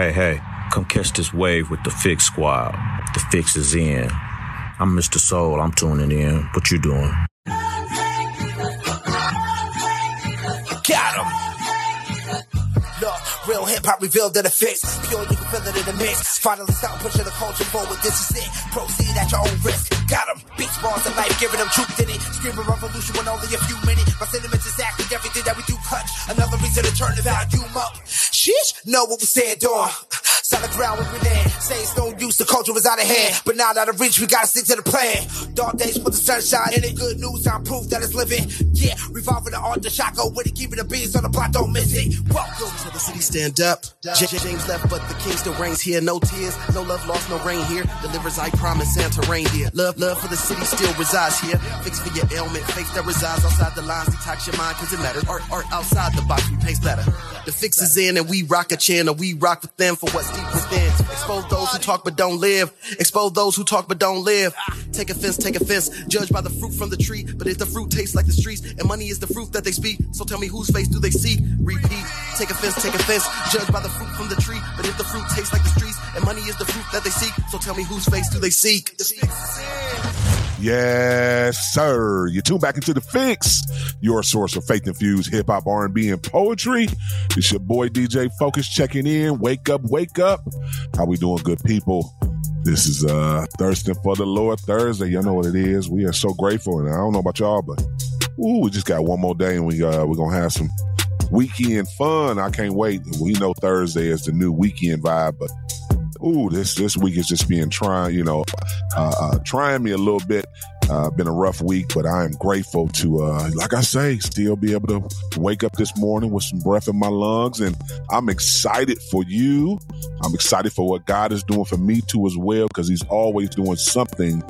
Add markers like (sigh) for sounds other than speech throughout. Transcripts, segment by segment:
Hey, hey, come catch this wave with the Fix Squad. The Fix is in. I'm Mr. Soul, I'm tuning in. What you doing? Real hip hop revealed in the fix. Pure, you can feel it in the mix. Finally start pushing the culture forward. This is it. Proceed at your own risk. Got him. Beats, bars, and life, giving them truth in it. Screaming revolution when only a few minutes. My sentiments exactly everything that we do clutch. Another reason to turn the volume up. Sheesh, know what we said, on. Solid ground we been. Say it's no use, the culture is out of hand. But now out of reach, we gotta stick to the plan. Dark days put the sunshine in it. Good news, I'm proof that it's living. Yeah, revolving the art, the shot go with it. Keeping the beats on the block, don't miss it. Welcome to the city, stand up. J- James left, but the king still reigns here. No tears, no love lost, no rain here. Delivers, I promise, Santa reindeer. Love, love for the city still resides here. Fix for your ailment, fakes that resides outside the lines. Detox your mind, cause it matters. Art, art outside the box, we pace better. The fix is in, and we rock a channel. We rock with them for what's deep within. Expose those who talk but don't live. Expose those who talk but don't live. Take offense, take offense. Judge by the fruit from the tree. But if the fruit tastes like the streets, and money is the fruit that they speak, so tell me whose face do they see? Repeat. Take offense, take offense. Judge by the fruit from the tree. But if the fruit tastes like the streets, and money is the fruit that they seek, so tell me whose face do they seek? The. Yes, sir. You tune back into the fix, your source of faith infused hip hop, R and B, and poetry. It's your boy DJ Focus checking in. Wake up, wake up. How we doing, good people? This is uh Thursday for the Lord Thursday. Y'all know what it is. We are so grateful, and I don't know about y'all, but ooh, we just got one more day, and we uh we're gonna have some weekend fun. I can't wait. We know Thursday is the new weekend vibe, but ooh, this this week is just being trying, you know, uh, uh, trying me a little bit. Uh, been a rough week, but I am grateful to, uh, like I say, still be able to wake up this morning with some breath in my lungs, and I'm excited for you. I'm excited for what God is doing for me too as well, because He's always doing something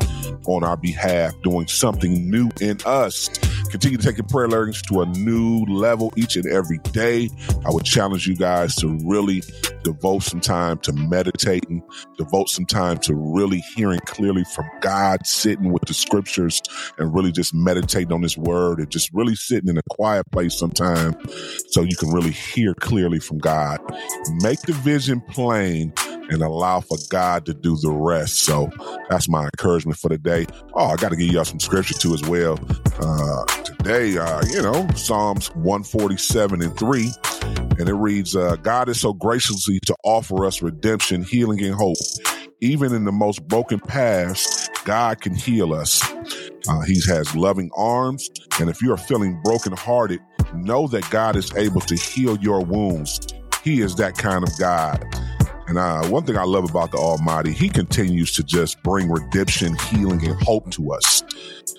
on our behalf, doing something new in us. Continue to take your prayer learnings to a new level each and every day. I would challenge you guys to really devote some time to meditating, devote some time to really hearing clearly from God, sitting with the scriptures and really just meditating on His word and just really sitting in a quiet place sometime so you can really hear clearly from God. Make the vision plain and allow for God to do the rest. So that's my encouragement for the day. Oh, I got to give y'all some scripture too as well. Uh, today, uh, you know, Psalms 147 and 3, and it reads, uh, God is so graciously to offer us redemption, healing, and hope. Even in the most broken past, God can heal us. Uh, he has loving arms, and if you are feeling brokenhearted, know that God is able to heal your wounds. He is that kind of God. And uh, one thing I love about the Almighty, He continues to just bring redemption, healing, and hope to us.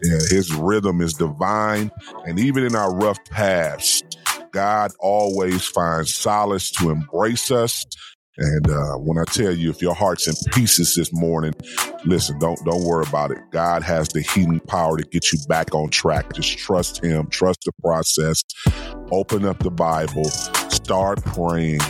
Yeah, his rhythm is divine, and even in our rough past, God always finds solace to embrace us. And uh, when I tell you, if your heart's in pieces this morning, listen, don't don't worry about it. God has the healing power to get you back on track. Just trust Him, trust the process. Open up the Bible, start praying,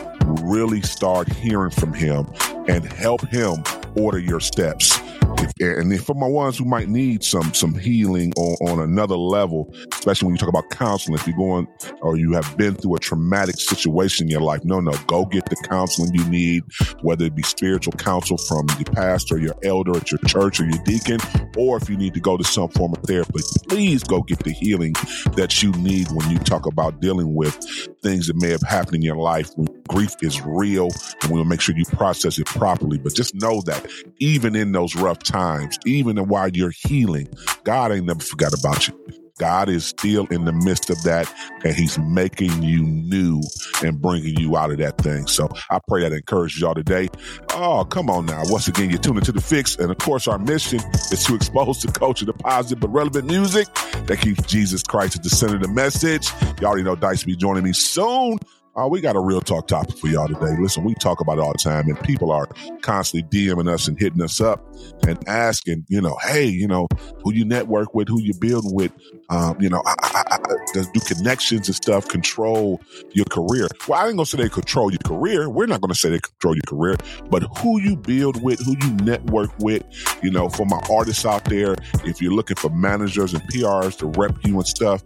really start hearing from Him, and help Him order your steps. If, and for my ones who might need some some healing on, on another level, especially when you talk about counseling, if you're going or you have been through a traumatic situation in your life, no, no, go get the counseling you need, whether it be spiritual counsel from the pastor, your elder at your church, or your deacon, or if you need to go to some form of therapy, please go get the healing that you need when you talk about dealing with things that may have happened in your life when grief is real, and we'll make sure you process it properly. But just know that even in those rough times, even while you're healing, God ain't never forgot about you. God is still in the midst of that, and He's making you new and bringing you out of that thing. So I pray that encourages y'all today. Oh, come on now. Once again, you're tuning to the fix. And of course, our mission is to expose the culture to positive but relevant music that keeps Jesus Christ at the center of the message. You already know Dice will be joining me soon. Uh, we got a real talk topic for y'all today. Listen, we talk about it all the time, and people are constantly DMing us and hitting us up and asking, you know, hey, you know, who you network with, who you building with. Um, you know, I, I, I, do connections and stuff control your career? Well, I ain't gonna say they control your career. We're not gonna say they control your career, but who you build with, who you network with. You know, for my artists out there, if you're looking for managers and PRs to rep you and stuff,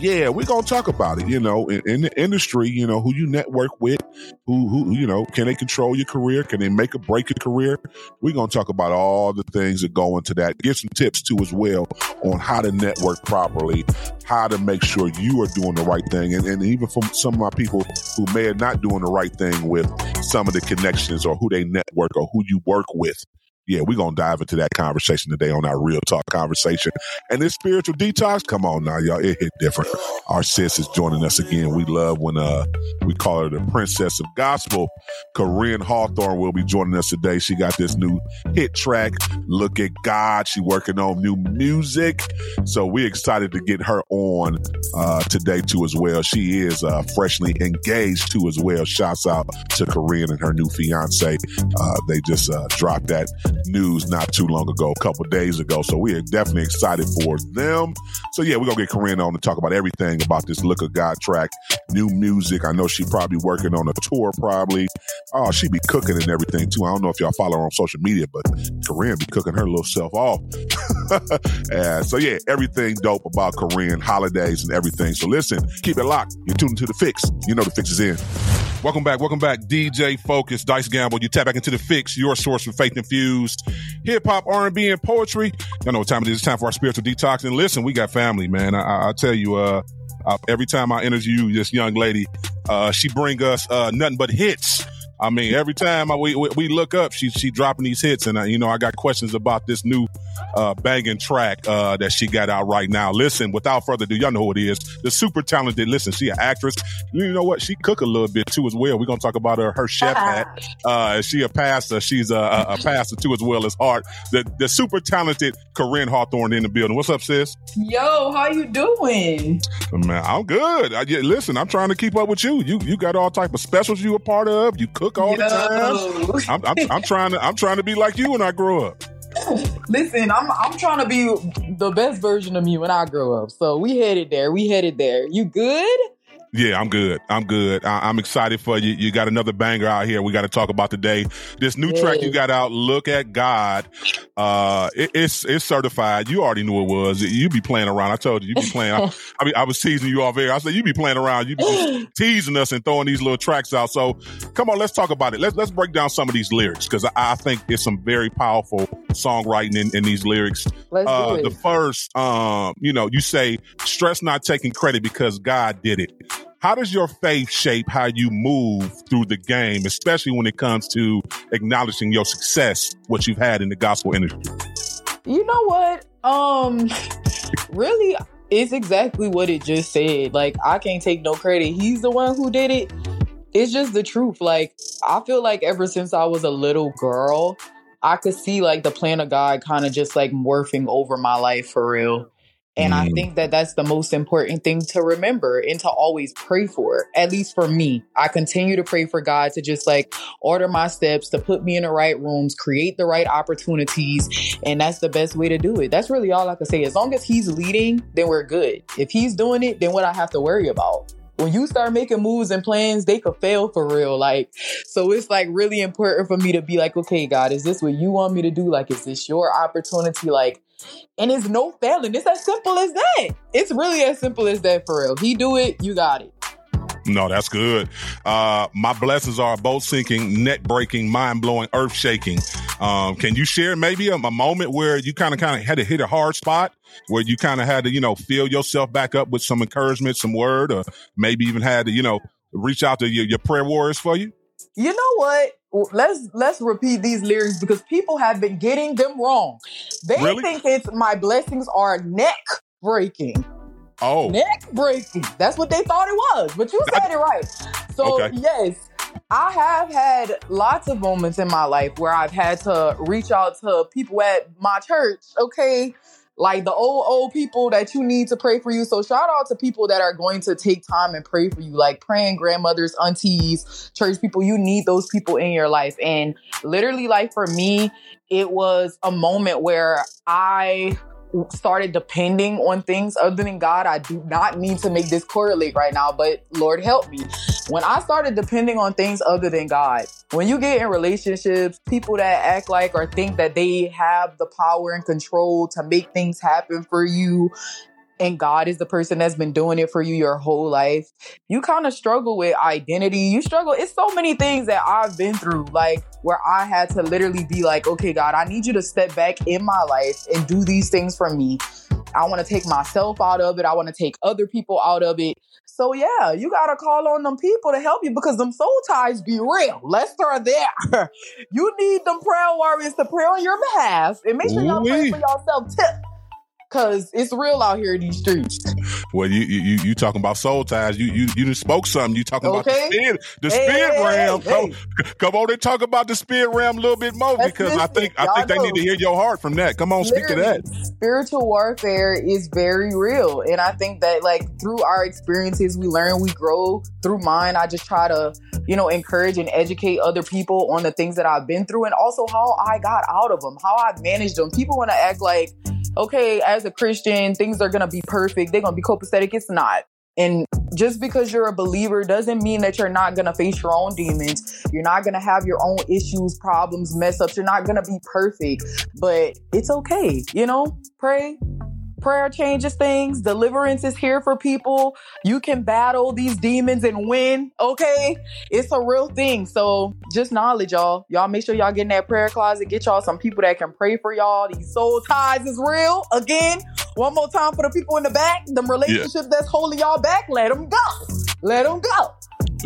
yeah, we're gonna talk about it. You know, in, in the industry, you know, who you network with, who who you know, can they control your career? Can they make or break your career? We're gonna talk about all the things that go into that. Give some tips too as well on how to network properly, how to make sure you are doing the right thing. And, and even from some of my people who may are not doing the right thing with some of the connections or who they network or who you work with yeah, we're gonna dive into that conversation today on our real talk conversation. And this spiritual detox, come on now, y'all, it hit different. Our sis is joining us again. We love when uh we call her the princess of gospel. Koryn Hawthorne will be joining us today. She got this new hit track, Look at God. She working on new music. So we're excited to get her on uh today too as well. She is uh freshly engaged too as well. Shouts out to Koryn and her new fiance. Uh they just uh dropped that news not too long ago, a couple days ago. So we are definitely excited for them. So yeah, we're gonna get Koryn on to talk about everything about this Look of God track, new music. I know she probably working on a tour, probably. Oh, she be cooking and everything too. I don't know if y'all follow her on social media, but Koryn be cooking her little self off. (laughs) (laughs) and so yeah, everything dope about Korean holidays and everything. So listen, keep it locked. You're tuned to the fix. You know the fix is in. Welcome back. Welcome back. DJ Focus, Dice Gamble. You tap back into the fix, your source for faith infused hip hop, R&B, and poetry. Y'all know what time it is. It's time for our spiritual detox. And listen, we got family, man. I, I tell you, uh, uh, every time I interview this young lady, uh, she bring us uh, nothing but hits. I mean, every time I, we, we look up, she she dropping these hits, and uh, you know, I got questions about this new uh, banging track uh, that she got out right now. Listen, without further ado, y'all know who it is. The super talented. Listen, she an actress. You know what? She cook a little bit too as well. We're gonna talk about her her chef hat. Uh, she a pastor. She's a, a, a pastor too as well as art. The the super talented Koryn Hawthorne in the building. What's up, sis? Yo, how you doing? Man, I'm good. I, yeah, listen, I'm trying to keep up with you. You you got all type of specials you a part of. You cook all Yo. the time. I'm, I'm, I'm trying to I'm trying to be like you when I grow up. Listen, I'm I'm trying to be the best version of me when I grow up. So we headed there. We headed there. You good? Yeah, I'm good. I'm good. I- am excited for you. You got another banger out here. We got to talk about today. This new track you got out, "Look at God." Uh, it, it's it's certified. You already knew it was. You be playing around. I told you, you be playing. I, (laughs) I, mean, I was teasing you off air. I said you be playing around. You be (gasps) teasing us and throwing these little tracks out. So, come on, let's talk about it. Let's let's break down some of these lyrics because I, I, think it's some very powerful songwriting in, in these lyrics. Uh. The first, um, you know, you say stress not taking credit because God did it. How does your faith shape how you move through the game, especially when it comes to acknowledging your success, what you've had in the gospel industry? You know what? Um, really, it's exactly what it just said. Like, I can't take no credit. He's the one who did it. It's just the truth. Like, I feel like ever since I was a little girl, I could see like the plan of God kind of just like morphing over my life for real. And mm. I think that that's the most important thing to remember and to always pray for. At least for me, I continue to pray for God to just like order my steps, to put me in the right rooms, create the right opportunities. And that's the best way to do it. That's really all I can say. As long as He's leading, then we're good. If He's doing it, then what I have to worry about? When you start making moves and plans, they could fail for real. Like, so it's like really important for me to be like, okay, God, is this what you want me to do? Like, is this your opportunity? Like, and it's no failing. It's as simple as that. It's really as simple as that for real. He do it, you got it. No, that's good. Uh, my blessings are both sinking, neck breaking, mind blowing, earth shaking. Um, can you share maybe a, a moment where you kind of kind of had to hit a hard spot where you kind of had to, you know, fill yourself back up with some encouragement, some word, or maybe even had to, you know, reach out to your, your prayer warriors for you? You know what? let's let's repeat these lyrics because people have been getting them wrong. They really? think it's my blessings are neck breaking. Oh, neck breaking. That's what they thought it was, but you said it right. So okay. yes, I have had lots of moments in my life where I've had to reach out to people at my church. Okay, like the old old people that you need to pray for you. So shout out to people that are going to take time and pray for you, like praying grandmothers, aunties, church people. You need those people in your life. And literally, like for me, it was a moment where I started depending on things other than God, I do not mean to make this correlate right now, but Lord help me. When I started depending on things other than God, when you get in relationships, people that act like or think that they have the power and control to make things happen for you, and God is the person that's been doing it for you your whole life, you kind of struggle with identity. You struggle. It's so many things that I've been through, like where I had to literally be like, okay, God, I need you to step back in my life and do these things for me. I want to take myself out of it. I want to take other people out of it. So yeah, you gotta call on them people to help you because them soul ties be real. Let's start there. (laughs) you need them prayer warriors to pray on your behalf and make sure y'all pray for yourself too Cause it's real out here in these streets. Well, you you you talking about soul ties? You you you just spoke something. You talking okay. about the spirit, the hey, spirit hey, realm? Hey, come, come on and talk about the spirit realm a little bit more That's because I think I think know. they need to hear your heart from that. Come on, Literally, speak to that. Spiritual warfare is very real, and I think that like through our experiences, we learn, we grow. Through mine, I just try to you know encourage and educate other people on the things that I've been through, and also how I got out of them, how I managed them. People want to act like okay, as a Christian, things are gonna be perfect. They're gonna be copacetic. It's not. And just because you're a believer doesn't mean that you're not gonna face your own demons. You're not gonna have your own issues, problems, mess ups. You're not gonna be perfect, but it's okay. You know, pray, Prayer changes things. Deliverance is here for people. You can battle these demons and win. Okay. It's a real thing. So just knowledge, y'all. Y'all make sure y'all get in that prayer closet. Get y'all some people that can pray for y'all. These soul ties is real. Again, one more time for the people in the back. Them relationships yeah. that's holding y'all back. Let them go. Let them go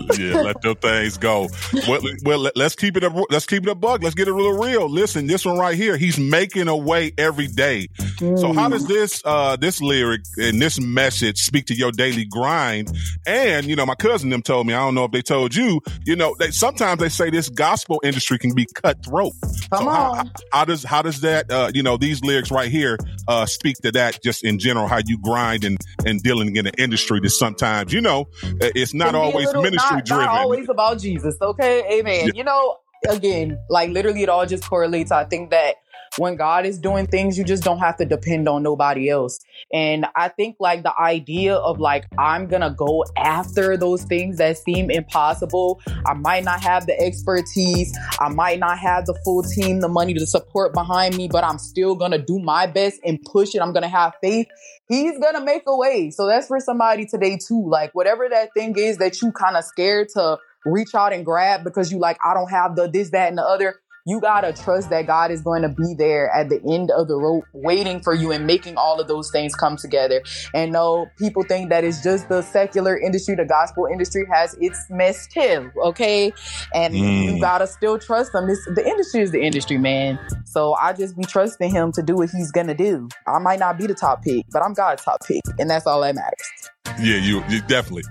(laughs) yeah, let them things go. Well, well, let's keep it a let's keep it a bug. Let's get it real real. Listen, this one right here, he's making a way every day. Mm. So how does this uh this lyric and this message speak to your daily grind? And you know, my cousin them told me, I don't know if they told you, you know, they sometimes they say this gospel industry can be cutthroat. Come so on. How, how, does how does that uh you know these lyrics right here uh speak to that just in general how you grind and and dealing in an industry that sometimes you know it's not always ministry not, driven. Not always about Jesus, okay? Amen. Yeah. You know, again, like literally it all just correlates. I think that when God is doing things, you just don't have to depend on nobody else. And I think like the idea of like, I'm gonna go after those things that seem impossible. I might not have the expertise. I might not have the full team, the money, the support behind me, but I'm still gonna do my best and push it. I'm gonna have faith. He's gonna make a way. So that's for somebody today too. Like whatever that thing is that you kind of scared to reach out and grab because you like, I don't have the this, that, and the other you gotta trust that God is going to be there at the end of the rope, waiting for you and making all of those things come together. And no, people think that it's just the secular industry, the gospel industry has its mess too, okay? And mm. you gotta still trust them. This, the industry is the industry, man. So I just be trusting him to do what he's gonna do. I might not be the top pick, but I'm God's top pick, and that's all that matters. Yeah, you, you definitely.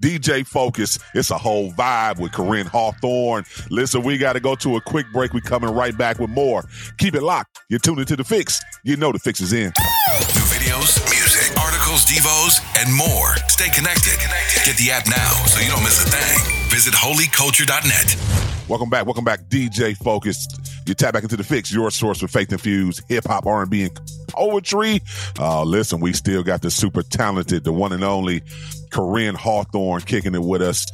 DJ Focus. It's a whole vibe with Koryn Hawthorne. Listen, we got to go to a quick break. We coming right back with more. Keep it locked. You're tuning to The Fix. You know The Fix is in. New videos, music, articles, devos, and more. Stay connected. Get the app now so you don't miss a thing. Visit holyculture.net. Welcome back. Welcome back. DJ Focus. You tap back into The Fix, your source for faith infused hip hop, R&B, and poetry. Uh, listen, we still got the super talented, the one and only Koryn Hawthorne kicking it with us.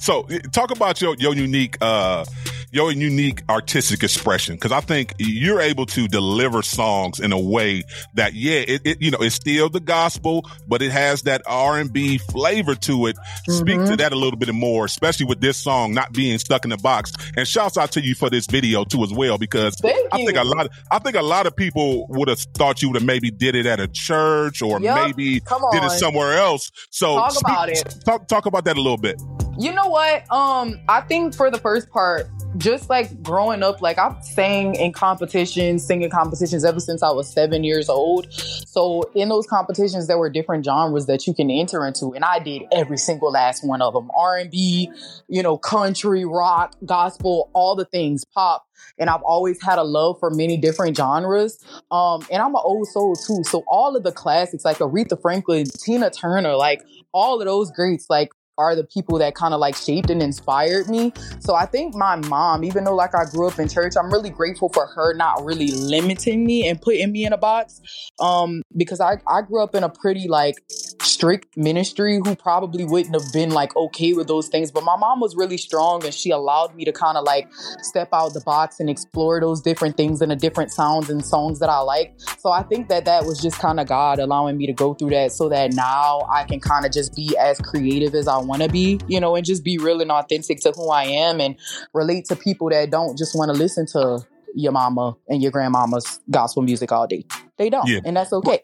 So talk about your, your unique, uh, your unique artistic expression. Cause I think you're able to deliver songs in a way that, yeah, it, it you know, it's still the gospel, but it has that R and B flavor to it. Mm-hmm. Speak to mm-hmm. that a little bit more, especially with this song not being stuck in the box. And shouts out to you for this video too as well, because Thank I you. think a lot, of, I think a lot of people would have thought you would have maybe did it at a church or yep. maybe did it somewhere else. So talk speak, about it. Talk, talk about that a little bit. You know what? Um, I think for the first part, just like growing up, like I've sang in competitions, singing competitions ever since I was seven years old. So in those competitions, there were different genres that you can enter into, and I did every single last one of them: R and B, you know, country, rock, gospel, all the things, pop. And I've always had a love for many different genres. Um, and I'm an old soul too. So all of the classics like Aretha Franklin, Tina Turner, like all of those greats, like are the people that kind of like shaped and inspired me. So I think my mom, even though like I grew up in church, I'm really grateful for her not really limiting me and putting me in a box. Um, because I, I grew up in a pretty like strict ministry who probably wouldn't have been like okay with those things. But my mom was really strong and she allowed me to kind of like step out the box and explore those different things and the different sounds and songs that I like. So I think that that was just kind of God allowing me to go through that so that now I can kind of just be as creative as I want to be, you know, and just be real and authentic to who I am and relate to people that don't just want to listen to your mama and your grandmama's gospel music all day. They don't, yeah. and that's okay.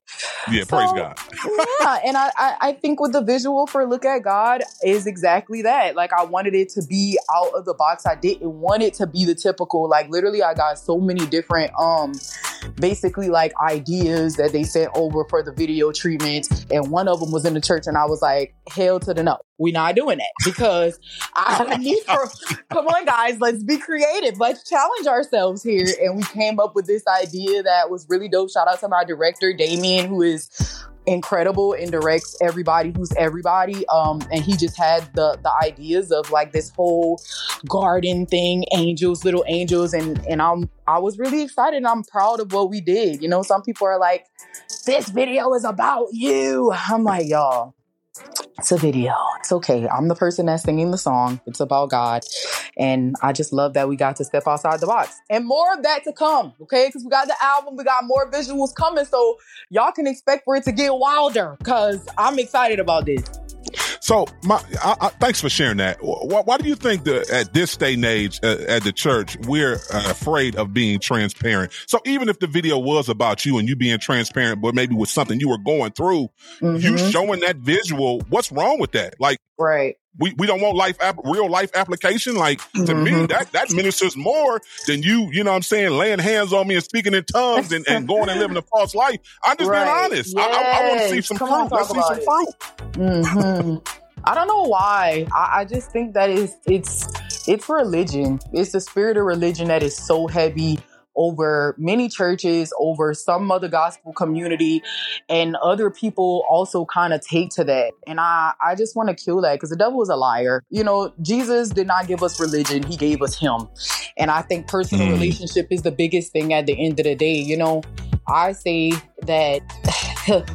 Yeah, so, praise God. yeah, and I, I, I think with the visual for "Look at God" is exactly that. Like I wanted it to be out of the box. I didn't want it to be the typical. Like literally, I got so many different, um, basically like ideas that they sent over for the video treatment, and one of them was in the church, and I was like, hell to the no. We're not doing that because I (laughs) need for come on guys, let's be creative. Let's challenge ourselves here. And we came up with this idea that was really dope. Shout out to my director, Damien, who is incredible and directs everybody who's everybody. Um, and he just had the the ideas of like this whole garden thing, angels, little angels, and and I'm I was really excited and I'm proud of what we did. You know, some people are like, this video is about you. I'm like, y'all, it's a video. It's okay. I'm the person that's singing the song. It's about God. And I just love that we got to step outside the box. And more of that to come, okay? Because we got the album, we got more visuals coming. So y'all can expect for it to get wilder because I'm excited about this. So, my, I, I, thanks for sharing that. Why, why, do you think that at this day and age uh, at the church we're uh, afraid of being transparent? So, even if the video was about you and you being transparent, but maybe with something you were going through, mm-hmm. you showing that visual, what's wrong with that? Like, right? We, we don't want life real life application. Like to mm-hmm. me, that that ministers more than you. You know what I'm saying? Laying hands on me and speaking in tongues and, and going and living a (laughs) false life. I'm just right. being honest. Yes. I, I, I want to see some Come fruit. Let's see some it. fruit. Mm-hmm. I don't know why. I, I just think that it's it's it's religion. It's the spirit of religion that is so heavy over many churches, over some other gospel community, and other people also kind of take to that. And I, I just want to kill that because the devil is a liar. You know, Jesus did not give us religion, he gave us him. And I think personal mm. relationship is the biggest thing at the end of the day. You know, I say that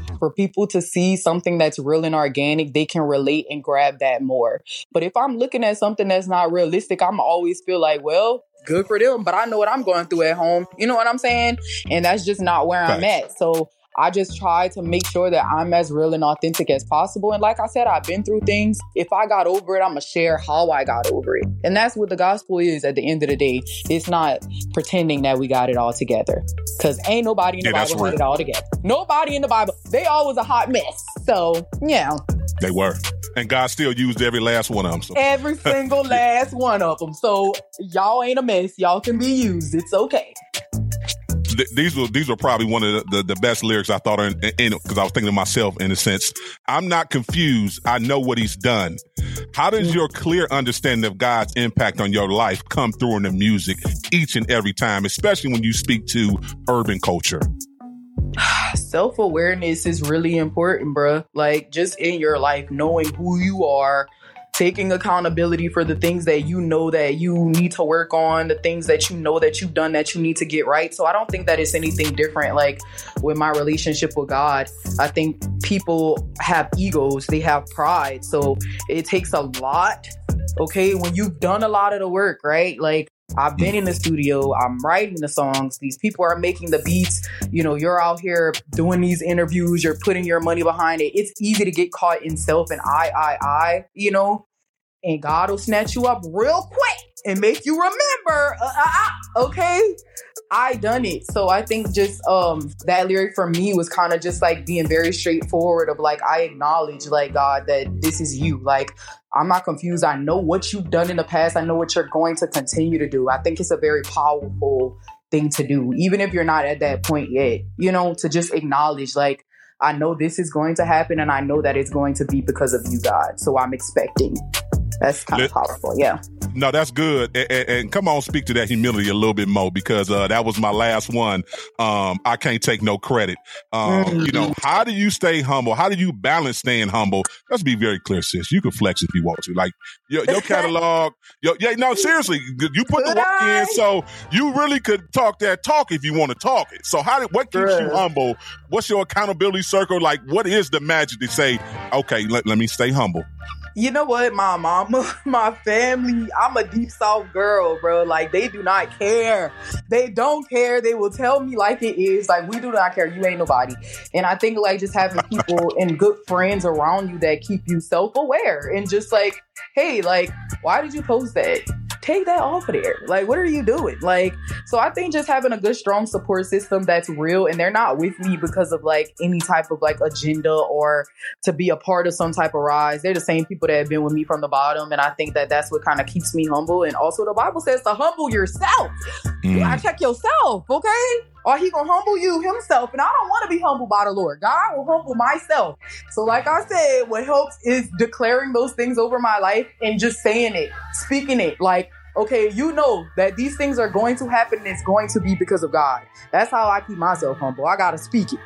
(laughs) for people to see something that's real and organic, they can relate and grab that more. But if I'm looking at something that's not realistic, I'm always feel like, well, good for them, but I know what I'm going through at home. You know what I'm saying? And that's just not where I'm at. So I just try to make sure that I'm as real and authentic as possible. And like I said, I've been through things. If I got over it, I'm going to share how I got over it. And that's what the gospel is at the end of the day. It's not pretending that we got it all together. Because ain't nobody in the yeah, Bible had it all together. Nobody in the Bible. They all was a hot mess. So, yeah. They were. And God still used every last one of them. So. Every (laughs) single last one of them. So y'all ain't a mess. Y'all can be used. It's okay th- these were these were probably one of the, the, the best lyrics I thought in because I was thinking to myself in a sense. I'm not confused. I know what he's done. How does mm. your clear understanding of God's impact on your life come through in the music each and every time, especially when you speak to urban culture? Self awareness is really important, bruh. Like just in your life, knowing who you are taking accountability for the things that you know that you need to work on, the things that you know that you've done that you need to get right. So I don't think that it's anything different like with my relationship with God. I think people have egos, they have pride. So it takes a lot, okay, when you've done a lot of the work, right? Like I've been in the studio, I'm writing the songs, these people are making the beats. You know, you're out here doing these interviews, you're putting your money behind it. It's easy to get caught in self and I, I, I, you know, and God will snatch you up real quick and make you remember. Uh, uh, uh, okay, I done it. So I think just um that lyric for me was kind of just like being very straightforward of like I acknowledge like God that this is you. Like I'm not confused. I know what you've done in the past. I know what you're going to continue to do. I think it's a very powerful thing to do, even if you're not at that point yet. You know, to just acknowledge like I know this is going to happen and I know that it's going to be because of you, God. So I'm expecting That's kind of powerful. Yeah. No, that's good. And, and, and, come on, speak to that humility a little bit more because uh, that was my last one. Um, I can't take no credit. Um, mm-hmm. You know, how do you stay humble? How do you balance staying humble? Let's be very clear, sis. You can flex if you want to. Like your, your catalog. your, yeah, no, seriously, you put the work in, so you really could talk that talk if you want to talk it. So how did what keeps you humble? What's your accountability circle? Like, what is the magic to say, okay, let, let me stay humble? You know what? My mama, (laughs) my family, I'm a deep south girl, bro. Like they do not care. They don't care. They will tell me like it is. Like we do not care. You ain't nobody. And I think like just having people (laughs) and good friends around you that keep you self-aware and just like, hey, like, why did you post that? Take that off of there. Like, what are you doing? Like, so I think just having a good, strong support system that's real and they're not with me because of like any type of like agenda or to be a part of some type of rise. They're the same people that have been with me from the bottom. And I think that that's what kind of keeps me humble. And also, the Bible says to humble yourself. Mm. I check yourself, okay? Or he gonna humble you himself. And I don't want to be humbled by the Lord. God will humble myself. So, like I said, what helps is declaring those things over my life and just saying it, speaking it. Like, okay, you know that these things are going to happen and it's going to be because of God. That's how I keep myself humble. I gotta speak it.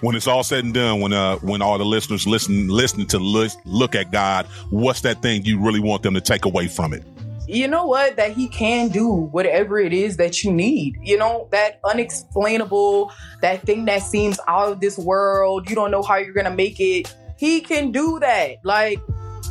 When it's all said and done, when uh when all the listeners listen listening to look, look at God, what's that thing you really want them to take away from it? You know what? That he can do whatever it is that you need. You know that unexplainable that thing that seems out of this world. You don't know how you're gonna make it. He can do that. Like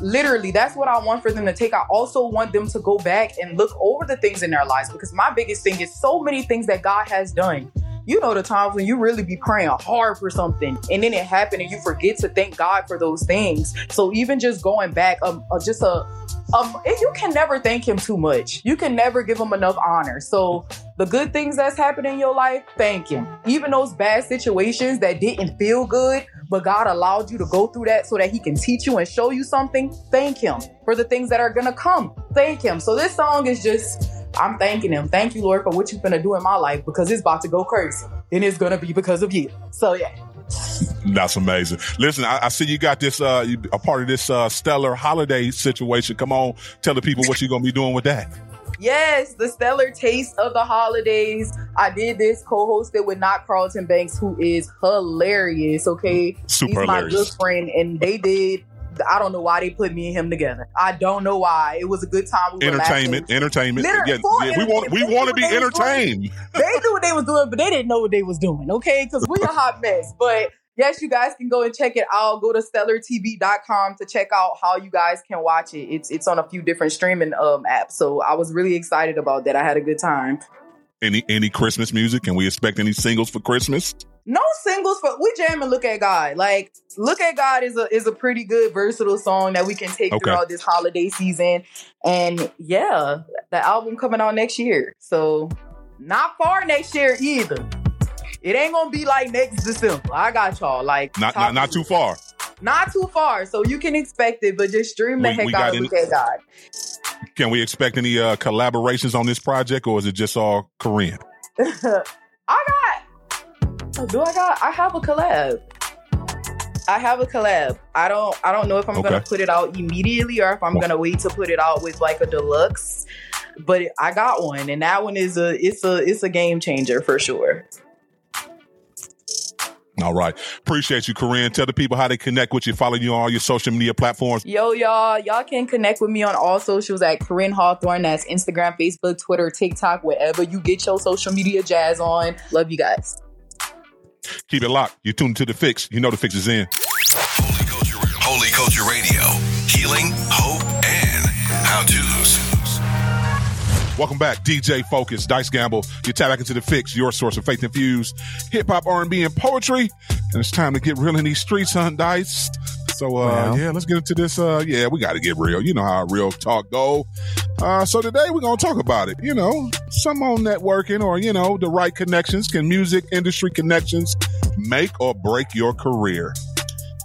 literally that's what i want for them to take. I also want them to go back and look over the things in their lives because my biggest thing is so many things that god has done. You know the times when you really be praying hard for something and then it happened and you forget to thank God for those things. So even just going back, um, uh, just a um, you can never thank him too much. You can never give him enough honor. So the good things that's happened in your life, thank him. Even those bad situations that didn't feel good, but God allowed you to go through that so that he can teach you and show you something, thank him. For the things that are gonna come, thank him. So this song is just I'm thanking him. Thank you, Lord, for what you're gonna do in my life because it's about to go crazy. And it's gonna be because of you. So yeah. That's amazing. Listen, I, I, see you got this, uh, you, a part of this uh, stellar holiday situation. Come on, tell the people what you're going to be doing with that. Yes, the stellar taste of the holidays. I did this co-hosted with Not Carlton Banks, who is hilarious. Okay, super He's hilarious. my good friend, and they did I don't know why they put me and him together. I don't know why. It was a good time. We entertainment, entertainment. yeah, yeah, we want we want to be entertained. They knew what they was doing, but they didn't know what they was doing. Okay, because we a hot mess. But yes, you guys can go and check it out. Go to stellartv.com to check out how you guys can watch it. It's it's on a few different streaming um apps. So I was really excited about that. I had a good time. Any any Christmas music? Can we expect any singles for Christmas? No singles for we jam and look at God. Like look at God is a is a pretty good versatile song that we can take okay. throughout this holiday season. And yeah, the album coming out next year. So not far next year either. It ain't gonna be like next December. I got y'all. Like not not, not too far. Not too far. So you can expect it, but just stream the we, heck we out of Look at God. Can we expect any uh, collaborations on this project or is it just all Koryn? (laughs) I got do I got? I have a collab. I have a collab. I don't. I don't know if I'm okay. gonna put it out immediately or if I'm gonna wait to put it out with like a deluxe. But I got one, and that one is a. It's a. It's a game changer for sure. All right. Appreciate you, Koryn. Tell the people how they connect with you, follow you on all your social media platforms. Yo, y'all. Y'all can connect with me on all socials at Koryn Hawthorne. That's Instagram, Facebook, Twitter, TikTok, wherever you get your social media jazz on. Love you guys. Keep it locked. You tuned to the fix. You know the fix is in. Holy Culture, Holy Culture Radio. Healing, hope, and how to's. Welcome back, DJ Focus, Dice Gamble. You tap back into the fix, your source of faith infused hip hop, R and B, and poetry. And it's time to get real in these streets, huh, Dice? So uh, yeah, let's get into this. Uh, yeah, we got to get real. You know how real talk go. Uh, so today we're gonna talk about it. You know, some on networking or you know the right connections. Can music industry connections make or break your career?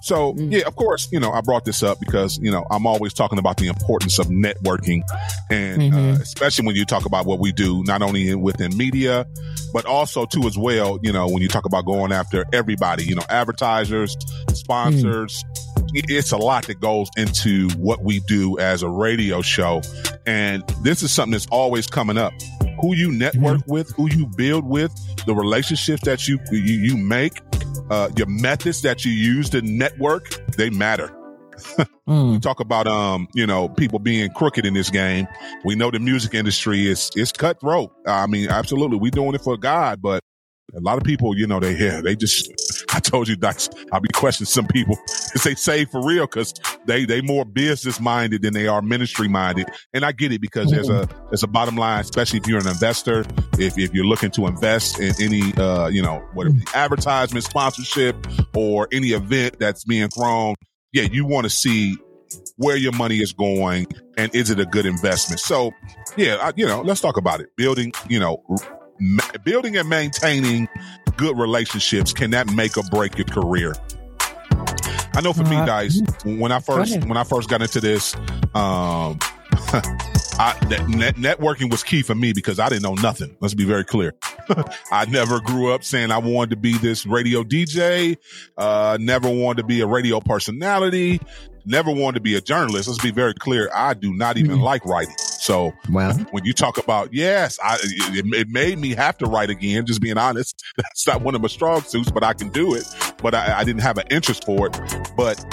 So mm. yeah, of course, you know, I brought this up because, you know, I'm always talking about the importance of networking and uh, mm-hmm. uh, especially when you talk about what we do, not only within media, but also too as well, you know, when you talk about going after everybody, you know, advertisers, sponsors, mm it's a lot that goes into what we do as a radio show. And this is something that's always coming up. Who you network mm-hmm. with, who you build with, the relationships that you you, you make, uh, your methods that you use to network, they matter. (laughs) mm. We talk about um, you know, people being crooked in this game. We know the music industry is is cutthroat. I mean, absolutely, we doing it for God, but a lot of people, you know, they yeah, they just. (laughs) I told you, Dice, I'll be questioning some people if (laughs) they say for real because they they more business minded than they are ministry minded, and I get it because there's a there's a bottom line, especially if you're an investor, if if you're looking to invest in any uh you know whatever advertisement, sponsorship, or any event that's being thrown, yeah, you want to see where your money is going and is it a good investment. So, yeah, I, you know, let's talk about it. Building, you know ma- building and maintaining good relationships can that make or break your career? I know for uh, me, guys, when I first when I first got into this, um, (laughs) I, net, networking was key for me because I didn't know nothing. Let's be very clear. (laughs) I never grew up saying I wanted to be this radio DJ. Uh, never wanted to be a radio personality. Never wanted to be a journalist. Let's be very clear. I do not even mm-hmm. like writing. So well, when you talk about yes, I, it, it, made me have to write again. Just being honest, (laughs) that's not one of my strong suits, but I can do it. But I, I didn't have an interest for it. But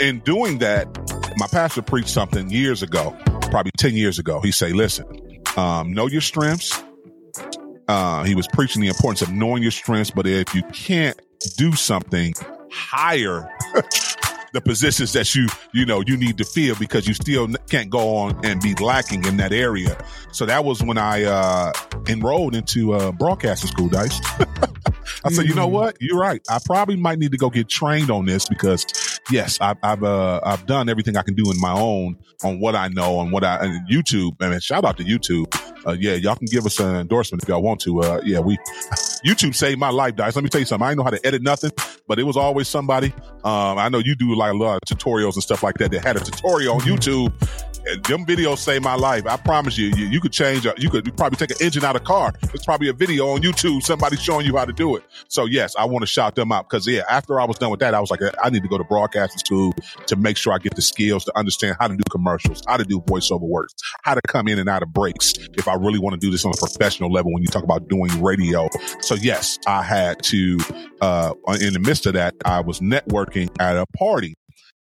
in doing that, my pastor preached something years ago, probably ten years ago. He say, "Listen, um, know your strengths." Uh, he was preaching the importance of knowing your strengths, but if you can't do something higher (laughs) the positions that you you know you need to fill because you still can't go on and be lacking in that area. So that was when I uh, enrolled into uh, broadcasting school, Dice. (laughs) I said, you know mm. what? You're right. I probably might need to go get trained on this because, yes, I've I've, uh, I've done everything I can do in my own on what I know on what I and YouTube. I And shout out to YouTube. Uh, yeah, y'all can give us an endorsement if y'all want to. Uh, yeah, we (laughs) YouTube saved my life, guys. Let me tell you something. I didn't know how to edit nothing, but it was always somebody. Um, I know you do like a lot of tutorials and stuff like that. That had a tutorial on mm-hmm. YouTube them videos save my life. I promise you, you, you could change, you could probably take an engine out of a car. It's probably a video on YouTube, somebody showing you how to do it. So yes, I want to shout them out because yeah, after I was done with that, I was like, I need to go to broadcasting school to make sure I get the skills to understand how to do commercials, how to do voiceover works, how to come in and out of breaks. If I really want to do this on a professional level, when you talk about doing radio. So yes, I had to, uh, in the midst of that, I was networking at a party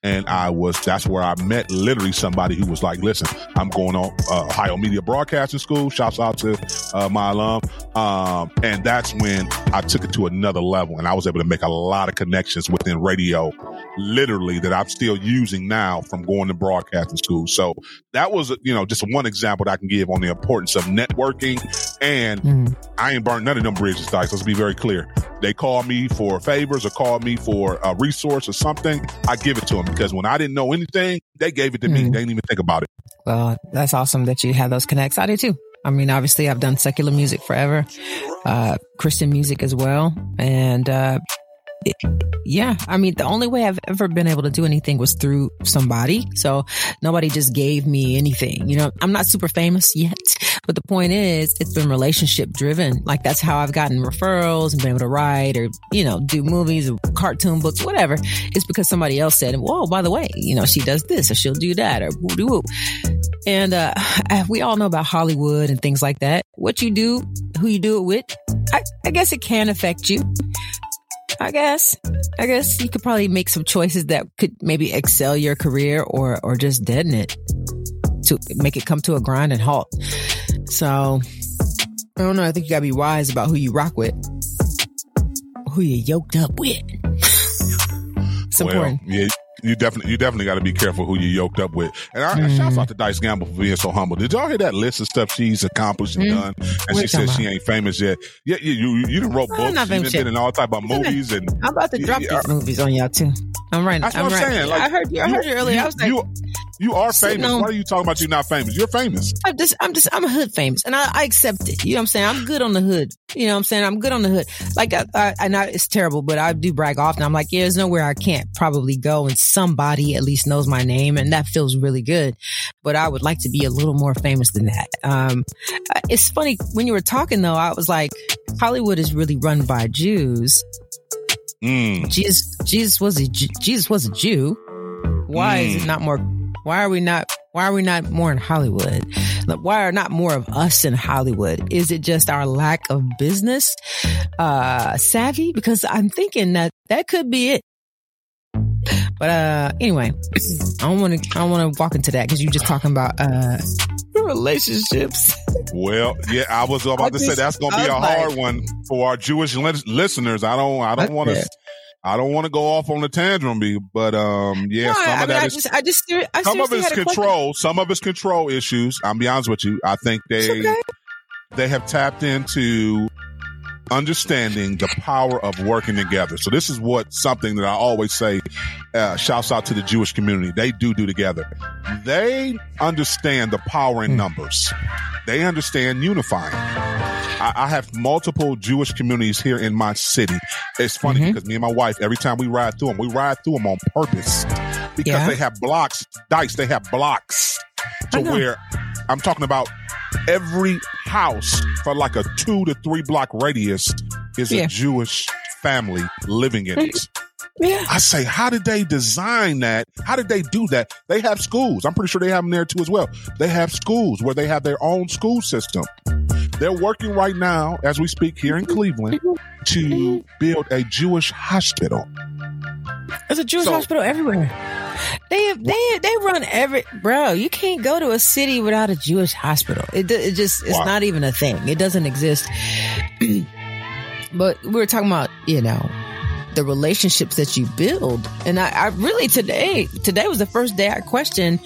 and I was that's where I met literally somebody who was like, "Listen, I'm going on uh, Ohio Media Broadcasting School. Shouts out to uh, my alum." Um, and that's when I took it to another level, and I was able to make a lot of connections within radio, literally that I'm still using now from going to broadcasting school. So that was, you know, just one example that I can give on the importance of networking. And mm. I ain't burned none of them bridges, guys. Let's be very clear. They call me for favors or call me for a resource or something. I give it to them because when I didn't know anything, they gave it to mm. me. They didn't even think about it. Well, that's awesome that you have those connects. I do too. I mean, obviously, I've done secular music forever, uh, Christian music as well, and uh, yeah, I mean, the only way I've ever been able to do anything was through somebody. So nobody just gave me anything. You know, I'm not super famous yet, (laughs) but the point is, it's been relationship driven. Like that's how I've gotten referrals and been able to write or, you know, do movies or cartoon books, whatever. It's because somebody else said, whoa, by the way, you know, she does this or she'll do that or woo woo. And, uh, (sighs) we all know about Hollywood and things like that. What you do, who you do it with, I, I guess it can affect you. I guess. I guess you could probably make some choices that could maybe excel your career or or just deaden it to make it come to a grind and halt. So I don't know. I think you gotta be wise about who you rock with, who you yoked up with. (laughs) it's well, important. Yeah, you definitely you definitely got to be careful who you yoked up with. And I, mm. shouts out to Dice Gamble for being so humble. Did y'all hear that list of stuff she's accomplished and mm. done? And she said she ain't famous yet. Yeah, you you, you didn't wrote books, you done been in all type of movies, and I'm about to drop yeah, these movies on y'all too. I'm right. That's I'm what I'm right. saying. Like, I heard you. I heard you earlier. You, I was like, you, you are famous. Why are you talking about you not famous? You're famous. I'm just, I'm just, I'm a hood famous, and I, I accept it. You know what I'm saying? I'm good on the hood. You know what I'm saying? I'm good on the hood. Like, I, I, I know it's terrible, but I do brag often. I'm like, yeah, there's nowhere I can't probably go, and somebody at least knows my name, and that feels really good. But I would like to be a little more famous than that. Um, it's funny when you were talking though. I was like, Hollywood is really run by Jews. Mm. Jesus, Jesus was a Jesus was a Jew Why is it not more? Why are we not? Why are we not more in Hollywood? Why are not more of us in Hollywood? Is it just our lack of business uh savvy? Because I'm thinking that that could be it. But uh anyway, I don't want to. I don't want to walk into that because you're just talking about uh relationships. Well, yeah, I was about I to say that's going to be a like- hard one for our Jewish listeners. I don't, I don't want to, I don't want to go off on the tantrum, be, but um, yeah, No, some I, of mean, that I is just, I just, I some of it's control. Some of it's control issues. I'm be honest with you. I think they okay. they have tapped into understanding the power of working together. So this is what something that I always say. Uh, shouts out to the Jewish community. They do do together. They understand the power in Hmm. numbers. They understand unifying. I, I have multiple Jewish communities here in my city. It's funny Mhm. because me and my wife, every time we ride through them, we ride through them on purpose because Yeah. they have blocks, dice. They have blocks to where I'm talking about every house for like a two to three block radius is Yeah. a Jewish family living in it. (laughs) Yeah. I say, how did they design that? How did they do that? They have schools. I'm pretty sure they have them there too as well. They have schools where they have their own school system. They're working right now, as we speak here in Cleveland, to mm-hmm. build a Jewish hospital. There's a Jewish So- hospital everywhere. They they they run every bro. You can't go to a city without a Jewish hospital. It it just it's Wow. not even a thing. It doesn't exist. (clears throat) but we were talking about you know the relationships that you build, and I, I really today today was the first day I questioned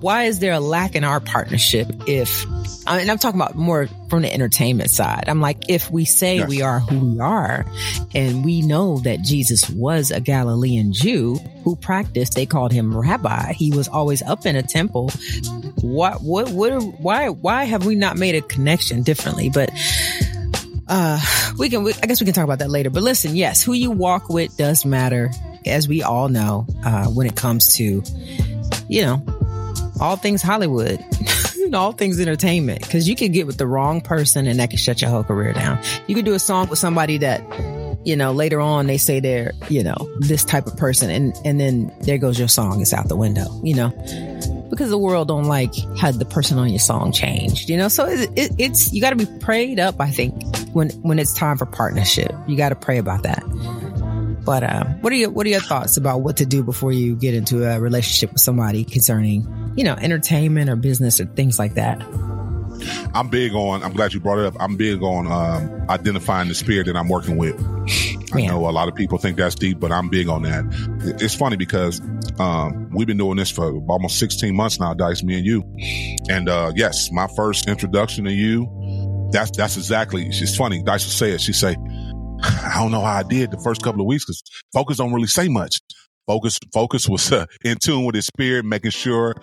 why is there a lack in our partnership if I mean, I'm talking about more from the entertainment side. I'm like, if we say Yes. we are who we are, and we know that Jesus was a Galilean Jew who practiced, they called him rabbi. He was always up in a temple. What, what, what, why, why have we not made a connection differently? But, uh, we can, we, I guess we can talk about that later. But listen, yes, who you walk with does matter, as we all know, uh, when it comes to, you know, all things Hollywood. (laughs) all things entertainment because you can get with the wrong person and that can shut your whole career down. You could do a song with somebody that, you know, later on they say they're, you know, this type of person and, and then there goes your song. It's out the window, you know, because the world don't like how the person on your song changed, you know? So it, it, it's, you got to be prayed up, I think, when, when it's time for partnership. You got to pray about that. But uh, what are your what are your thoughts about what to do before you get into a relationship with somebody concerning, you know, entertainment or business or things like that? I'm big on. I'm glad you brought it up. I'm big on um, identifying the spirit that I'm working with. I Yeah. know a lot of people think that's deep, but I'm big on that. It's funny because um, we've been doing this for almost 16 months now, Dice, me and you. And uh, yes, my first introduction to you, that's that's exactly. She's funny. Dice will say it. She say, "I don't know how I did the first couple of weeks because Focus don't really say much. Focus Focus was uh, in tune with his spirit, making sure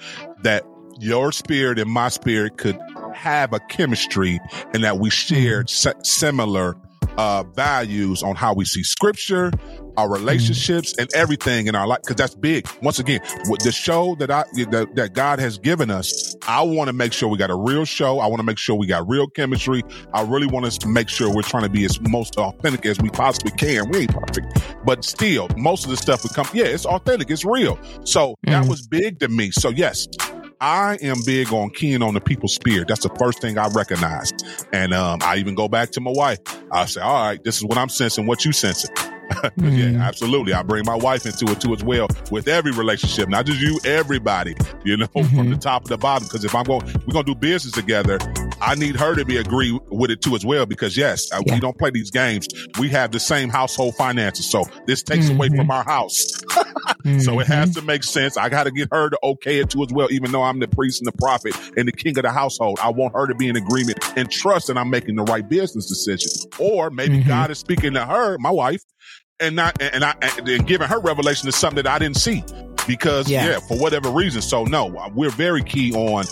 that your spirit and my spirit could have a chemistry and that we shared similar uh, values on how we see scripture, our relationships, and everything in our life. Because that's big. Once again, with the show that I that, that God has given us, I want to make sure we got a real show. I want to make sure we got real chemistry. I really want us to make sure we're trying to be as most authentic as we possibly can. We ain't perfect, but still, most of the stuff we come, yeah, it's authentic, it's real. So that Mhm. was big to me. So yes, I am big on keying on the people's spirit. That's the first thing I recognize. And um, I even go back to my wife. I say, all right, this is what I'm sensing, what you sensing. Mhm. (laughs) Yeah, absolutely. I bring my wife into it too as well with every relationship, not just you, everybody, you know, (laughs) from Mhm. the top to the bottom. Because if I'm going, we're going to do business together, I need her to be agree with it too as well. Because yes, uh, Yeah. we don't play these games. We have the same household finances. So this takes away Mhm. from our house. (laughs) So it has to make sense. I got to get her to okay it too as well, even though I'm the priest and the prophet and the king of the household. I want her to be in agreement and trust that I'm making the right business decision. Or maybe Mhm. God is speaking to her, my wife, and not and I and, and giving her revelation to something that I didn't see. Because Yeah. yeah. for whatever reason. So no, we're very key on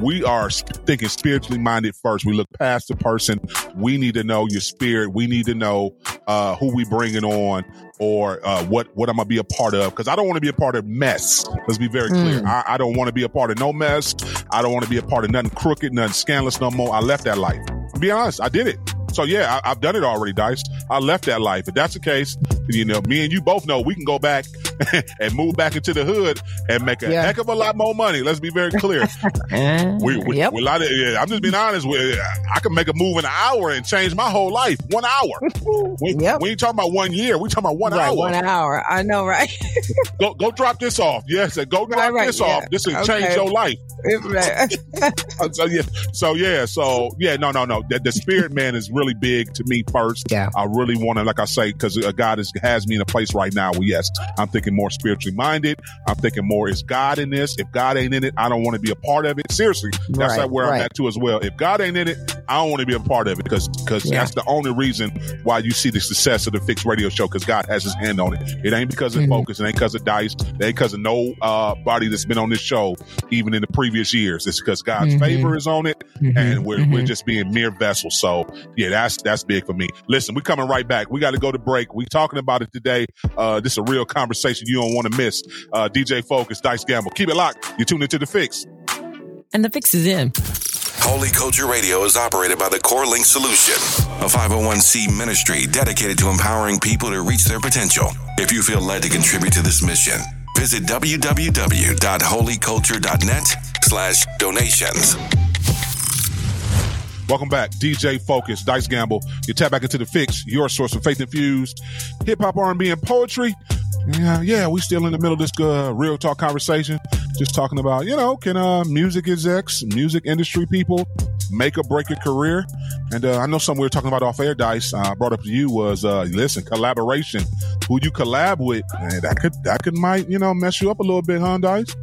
we are thinking spiritually minded first. We look past the person. We need to know your spirit. We need to know uh, who we bringing on or uh, what what I'm gonna be a part of because I don't want to be a part of mess. Let's be very clear. Mm. I, I don't want to be a part of no mess. I don't want to be a part of nothing crooked, nothing scandalous no more. I left that life. To be honest, I did it. So yeah, I, I've done it already, Dice. I left that life. If that's the case, you know, me and you both know we can go back (laughs) and move back into the hood and make a Yeah. heck of a lot more money. Let's be very clear. (laughs) Uh, We, we, yep. we of, yeah, I'm just being honest. With, I can make a move in an hour and change my whole life. One hour. (laughs) We, Yep. we ain't talking about one year. We talking about one right, hour. one hour. I know, right? Go go drop this off. Yes, go drop Right, right, this yeah. off. This will change your life. So yeah, so yeah, so yeah, no, no, no. The, the spirit man is really big to me first. Yeah. I really want to, like I say, because God is, has me in a place right now where yes, I'm thinking more spiritually minded. I'm thinking more is God in this. If God ain't in it, I don't want to be a part of it. Seriously, that's Right, like where I'm right. at too as well. If God ain't in it, I don't want to be a part of it because because Yeah. that's the only reason why you see the success of the Fixed Radio Show because God has His hand on it. It ain't because of Mhm. focus. It ain't because of dice. It ain't because of no uh, body that's been on this show even in the previous years. It's because God's Mhm. favor is on it Mhm, and we're, we're mhm. just being mere vessels. So yeah, that's that's big for me. Listen, we're coming right back. We got to go to break. We talking about it today. Uh, this is a real conversation you don't want to miss. Uh, DJ Focus, Dice Gamble. Keep it locked. You tune into the fix. and the fix is in. Holy Culture Radio is operated by the Core Link Solution, a 501c ministry dedicated to empowering people to reach their potential. If you feel led to contribute to this mission, visit www.holyculture.net slash donations. Welcome back, DJ Focus, Dice Gamble. You tap back into the fix, your source of faith infused hip hop, R and B, and poetry. Yeah, yeah, we still in the middle of this uh, real talk conversation, just talking about you know can uh, music execs, music industry people make or break a career? And uh, I know something we were talking about off air, Dice. Uh, brought up to you was uh, listen, collaboration. Who you collab with, man, that could that could might you know mess you up a little bit, huh, Dice?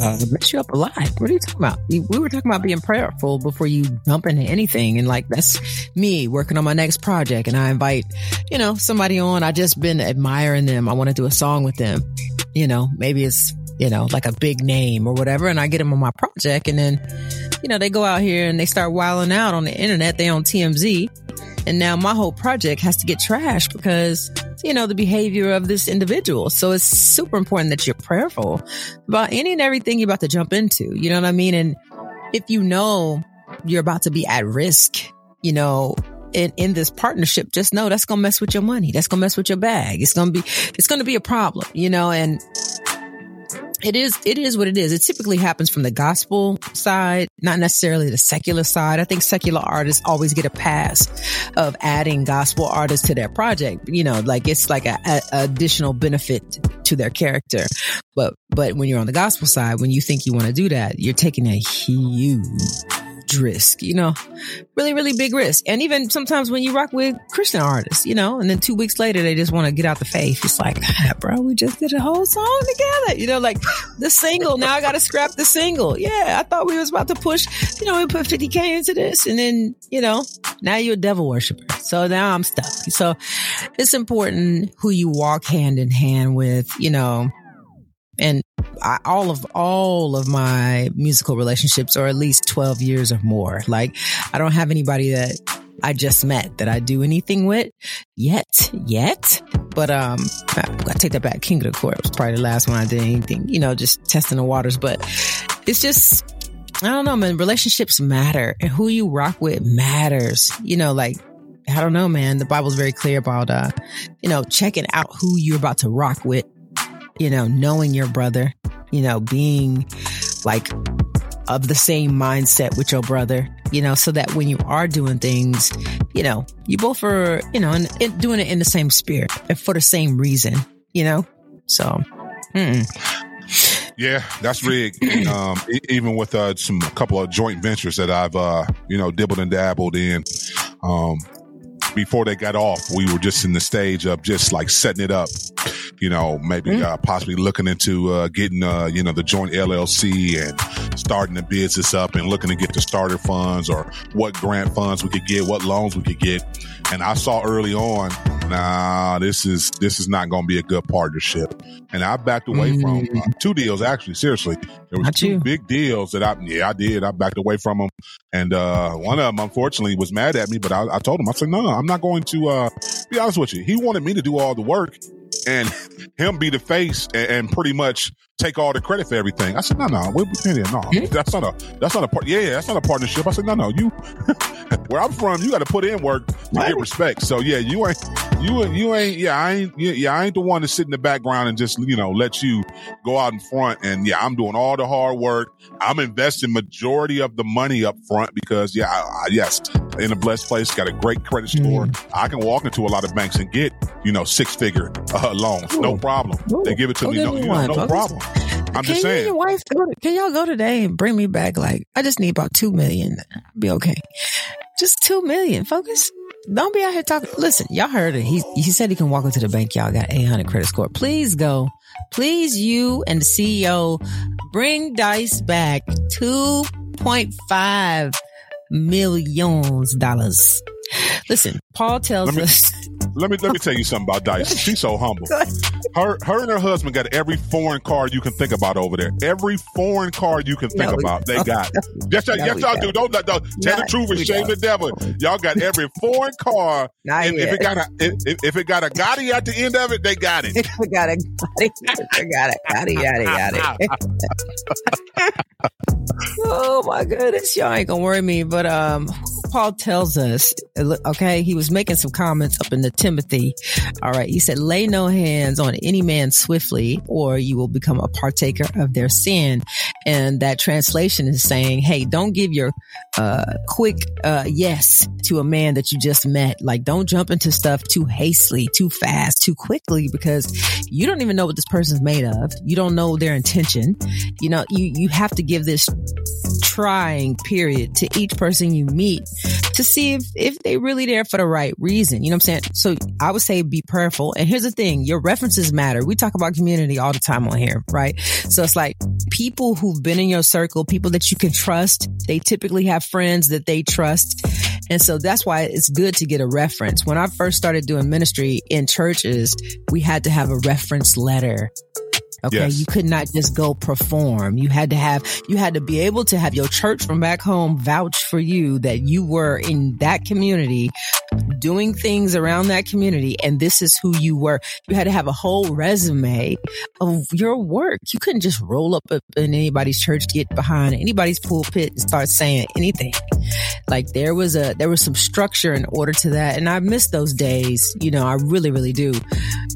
Uh, mess you up a lot. What are you talking about? We we were talking about being prayerful before you jump into anything. And like, that's me working on my next project. And I invite, you know, somebody on. I just been admiring them. I want to do a song with them. You know, maybe it's, you know, like a big name or whatever. And I get them on my project. And then, you know, they go out here and they start wilding out on the internet. They on TMZ. And now my whole project has to get trashed because, you know, the behavior of this individual. So it's super important that you're prayerful about any and everything you're about to jump into. You know what I mean? And if you know you're about to be at risk, you know, in, in this partnership, just know that's going to mess with your money. That's going to mess with your bag. It's going to be, it's going to be a problem, you know, and it is, it is what it is. It typically happens from the gospel side, not necessarily the secular side. I think secular artists always get a pass of adding gospel artists to their project. You know, like it's like a, a additional benefit to their character. But, but when you're on the gospel side, when you think you want to do that, you're taking a huge risk, you know, really, really big risk. And even sometimes when you rock with Christian artists, you know, and then two weeks later, they just want to get out the faith. It's like, ah, bro, we just did a whole song together, you know, like the single. Now I got to scrap the single. Yeah. I thought we was about to push, you know, we put 50k into this and then, you know, now you're a devil worshiper. So now I'm stuck. So it's important who you walk hand in hand with, you know, and I, all of all of my musical relationships are at least 12 years or more. Like I don't have anybody that I just met that I do anything with yet, yet. But um, I, I take that back. King of the Court was probably the last one I did anything. You know, just testing the waters. But it's just I don't know, man. Relationships matter, and who you rock with matters. You know, like I don't know, man. The Bible's very clear about uh, you know, checking out who you're about to rock with you know, knowing your brother, you know, being like of the same mindset with your brother, you know, so that when you are doing things, you know, you both are, you know, and, and doing it in the same spirit and for the same reason, you know? So, mm-mm. Yeah, that's. And, um, even with uh, some a couple of joint ventures that I've uh, you know dibbled and dabbled in. Um, before they got off, we were just in the stage of just like setting it up. You know, maybe uh, possibly looking into uh, getting uh, you know the joint LLC and starting the business up and looking to get the starter funds or what grant funds we could get, what loans we could get. And I saw early on, nah, this is this is not going to be a good partnership. And I backed away from uh, two deals actually. Seriously, there was Not two you. big deals that I yeah I did. I backed away from them, and uh, one of them unfortunately was mad at me. But I, I told him I said no, I'm not going to. Uh, be honest with you, he wanted me to do all the work. And him be the face and, and pretty much take all the credit for everything. I said, no, no, we, we, no, Hmm? that's not a, that's not a part. Yeah, yeah, that's not a partnership. I said, no, no, you, (laughs) where I'm from, you got to put in work to get respect. So yeah, you ain't, you, you ain't, yeah, I ain't, yeah, I ain't the one to sit in the background and just, you know, let you go out in front. And yeah, I'm doing all the hard work. I'm investing majority of the money up front because yeah, I, I, yes, in a blessed place, got a great credit score. I can walk into a lot of banks and get, you know, six figure uh, loans. No problem. They give it to me. No, me you know, no problem. I'm can just saying. your wife can y'all go today and bring me back like I just need about two million. I'll be okay. Just two million. Focus. Don't be out here talking. Listen, y'all heard it. He he said he can walk into the bank. Y'all got 800 credit score. Please go. Please, you and the CEO bring Dice back 2.5 millions dollars. (laughs) Listen, Paul tells Let me- us. (laughs) Let me let me tell you something about Dice. She's so humble. (laughs) Her her and her husband got every foreign car you can think about over there. Every foreign car you can think No, about, they got. Yes, y'all, No, yes, y'all do. Don't, don't, don't tell the truth and shame the devil. Y'all got every foreign car. Not If, if it got a if, if- if it got a Gotti at the end of it, they got it. I got it. Got it. Got it. Got it. Got it. oh my goodness, y'all ain't gonna worry me. But um, Paul tells us, okay, he was making some comments up in the Timothy. All right, he said, "Lay no hands on any man swiftly, or you will become a partaker of their sin." And that translation is saying, "Hey, don't give your uh quick uh yes to a man that you just met. Like, don't jump into stuff too hastily, too fast, too quickly, because you don't even know what this person's made of. You don't know their intention. You know, you, you have to give this trying period to each person you meet to see if, if they really there for the right reason. You know what I'm saying? So I would say be prayerful. And here's the thing, your references matter. We talk about community all the time on here, right? So it's like people who've been in your circle, people that you can trust, they typically have friends that they trust. And so that's why it's good to get a reference. When I first started doing ministry in churches, we had to have a reference letter. Okay. Yes. You could not just go perform. You had to have, you had to be able to have your church from back home vouch for you that you were in that community doing things around that community and this is who you were. You had to have a whole resume of your work. You couldn't just roll up in anybody's church, get behind anybody's pulpit and start saying anything. Like there was a, there was some structure in order to that. And I miss those days. You know, I really, really do.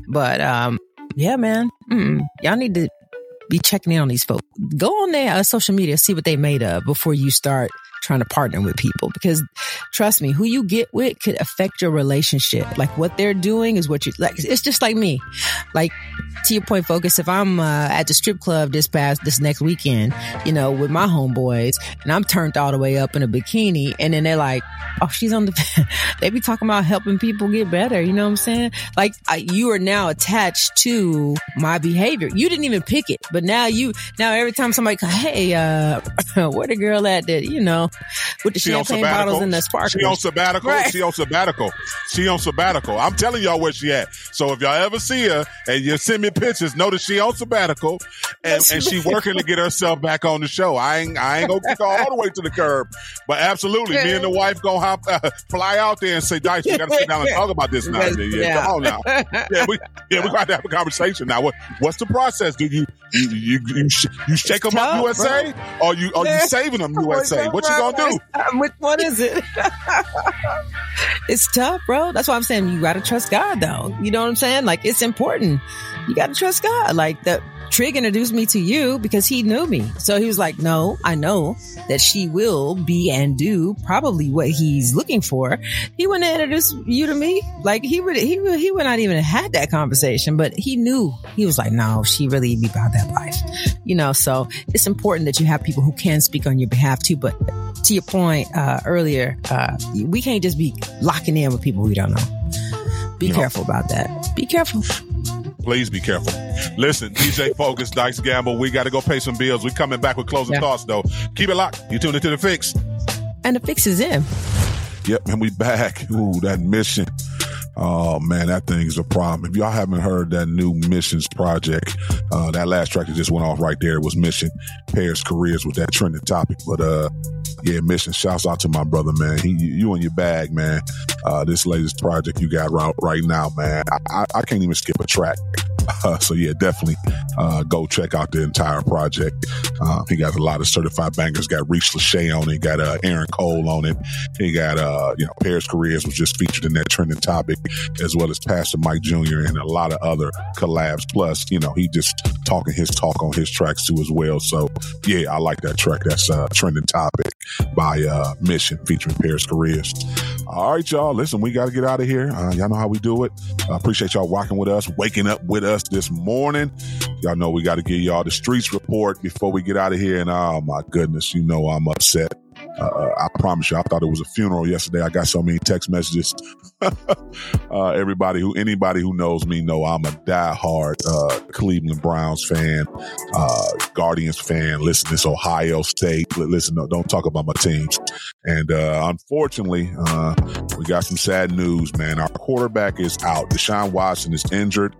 But, um, yeah, man, mm, y'all need to be checking in on these folks. Go on their uh, social media, see what they made of before you start trying to partner with people because trust me, who you get with could affect your relationship. Like what they're doing is what you like. It's just like me. Like to your point, focus. If I'm uh, at the strip club this past this next weekend, you know, with my homeboys, and I'm turned all the way up in a bikini, and then they're like, "Oh, she's on the." (laughs) they be talking about helping people get better. You know what I'm saying? Like I, you are now attached to my behavior. You didn't even pick it, but now you now every time somebody, hey, uh, (laughs) where the girl at that you know with the She on champagne bottles and the sparklers? She on sabbatical. Right. She on sabbatical. She on sabbatical. I'm telling y'all where she at. So if y'all ever see her and you send me pictures, know that she on sabbatical and, and she working to get herself back on the show. I ain't I ain't gonna her all the way to the curb, but absolutely, me and the wife gonna hop uh, (laughs) fly out there and say, "Dice, we gotta sit down and talk about this now." Yeah, yeah. come on now. Yeah, we yeah we got to have a conversation now. What what's the process? Do you you you you, sh- you shake them up tough, USA or you are you saving them (laughs) USA? What you gonna do? Which one is it? (laughs) it's tough, bro. That's why I'm saying you gotta trust God though. You know what I'm saying? Like it's important. You gotta trust God. Like the Trig introduced me to you because he knew me. So he was like, no, I know that she will be and do probably what he's looking for. He wouldn't have introduced you to me. Like he would, he would, he would not even have had that conversation, but he knew he was like, no, she really be about that life, you know? So it's important that you have people who can speak on your behalf too. But to your point, uh, earlier, uh, we can't just be locking in with people we don't know. Be No. careful about that. Be careful. Please be careful. Listen, DJ Focus, Dice Gamble, we got to go pay some bills. we coming back with closing Yeah. thoughts, though. Keep it locked. You tuned into The Fix. And the fix is in. Yep, and we back. Ooh, that mission. Oh man, that thing's a problem. If y'all haven't heard that new missions project, uh, that last track that just went off right there was Mission Pairs Careers with that trending topic. But uh, yeah, mission. Shouts out to my brother, man. He, you in your bag, man. Uh, this latest project you got right, right now, man. I, I, I can't even skip a track. (laughs) So yeah, definitely uh, go check out the entire project. Uh, he got a lot of certified bangers. Got Reese Lachey on it. Got uh, Aaron Cole on it. He got uh, you know Paris Careers was just featured in that trending topic, as well as Pastor Mike Jr. and a lot of other collabs. Plus, you know, he just talking his talk on his tracks too as well. So yeah, I like that track. That's uh, trending topic by Mission featuring Paris Careers. All right, y'all. Listen, we got to get out of here. Y'all know how we do it. I appreciate y'all rocking with us, waking up with us this morning. Y'all know we got to give y'all the streets report before we get out of here. And oh my goodness, you know I'm upset. Uh, I promise you, I thought it was a funeral yesterday. I got so many text messages. (laughs) uh, everybody who, anybody who knows me know I'm a diehard uh, Cleveland Browns fan, uh, Guardians fan. Listen, this Ohio State. Listen, no, don't talk about my teams. And uh, unfortunately, uh, we got some sad news, man. Our quarterback is out. Deshaun Watson is injured.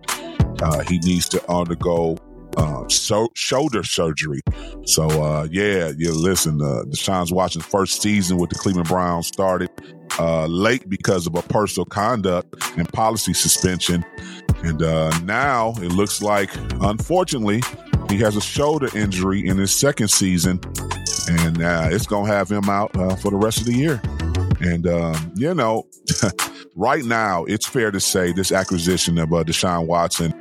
he needs to undergo uh, so, shoulder surgery. So, uh, yeah, yeah, listen, uh, Deshaun Watson's first season with the Cleveland Browns started uh, late because of a personal conduct and policy suspension. And uh, now it looks like, unfortunately, he has a shoulder injury in his second season, and uh, it's going to have him out uh, for the rest of the year. And, um, you know, (laughs) right now, it's fair to say this acquisition of uh, Deshaun Watson,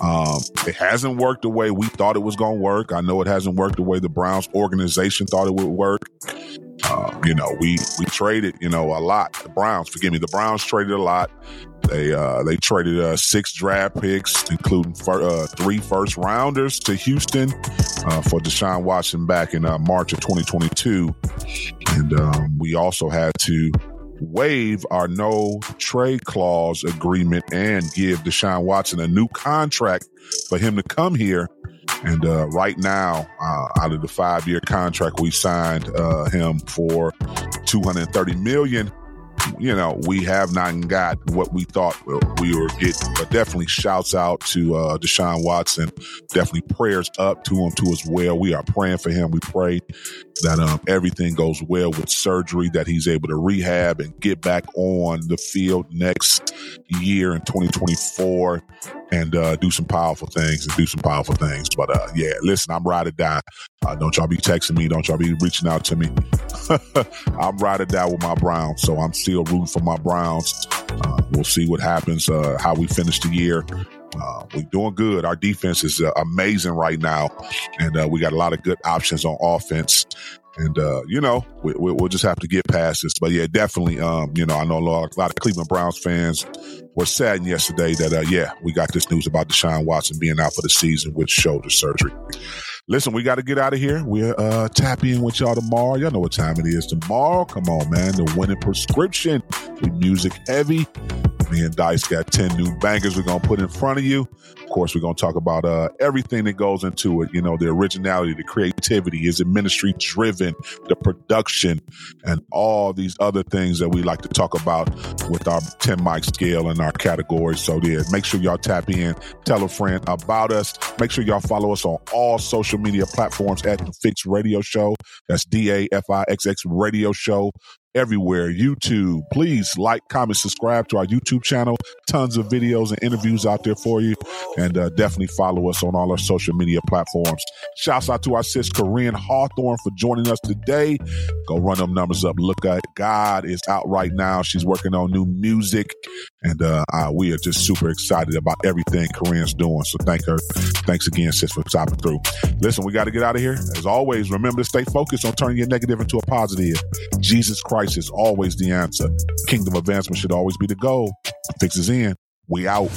um, it hasn't worked the way we thought it was going to work. I know it hasn't worked the way the Browns organization thought it would work. Uh, you know, we we traded, you know, a lot. The Browns, forgive me, the Browns traded a lot. They uh, they traded uh, six draft picks, including fir- uh, three first rounders to Houston uh, for Deshaun Watson back in uh, March of 2022, and um, we also had to waive our no trade clause agreement and give Deshaun Watson a new contract for him to come here. And uh, right now, uh, out of the five year contract, we signed uh, him for 230 million you know, we have not got what we thought we were getting. But definitely shouts out to uh, Deshaun Watson. Definitely prayers up to him too as well. We are praying for him. We pray that um, everything goes well with surgery, that he's able to rehab and get back on the field next year in 2024 and uh, do some powerful things and do some powerful things. But uh, yeah, listen, I'm ride or die. Uh, don't y'all be texting me. Don't y'all be reaching out to me. (laughs) I'm ride or die with my Browns. So I'm still rooting for my Browns. Uh, we'll see what happens, uh, how we finish the year. Uh, we're doing good. Our defense is uh, amazing right now, and uh, we got a lot of good options on offense. And uh, you know, we, will we, just have to get past this. But yeah, definitely. Um, you know, I know a lot, a lot of Cleveland Browns fans were saddened yesterday that uh, yeah, we got this news about Deshaun Watson being out for the season with shoulder surgery. Listen, we got to get out of here. We're uh, in with y'all tomorrow. Y'all know what time it is tomorrow. Come on, man. The winning prescription. We music heavy. Me and Dice got 10 new bangers we're going to put in front of you. Course, we're going to talk about uh, everything that goes into it. You know, the originality, the creativity. Is it ministry driven? The production and all these other things that we like to talk about with our 10 mic scale and our categories. So, yeah, make sure y'all tap in, tell a friend about us. Make sure y'all follow us on all social media platforms at Da Fixx Radio Show. That's D A F I X X Radio Show everywhere. YouTube, please like, comment, subscribe to our YouTube channel. Tons of videos and interviews out there for you. And uh, definitely follow us on all our social media platforms. Shouts out to our sis Koryn Hawthorne for joining us today. Go run them numbers up. Look at God is out right now. She's working on new music. And uh, uh, we are just super excited about everything Koryn's doing. So thank her. Thanks again, sis, for stopping through. Listen, we got to get out of here. As always, remember to stay focused on turning your negative into a positive. Jesus Christ is always the answer. Kingdom advancement should always be the goal. Fix is in. We out.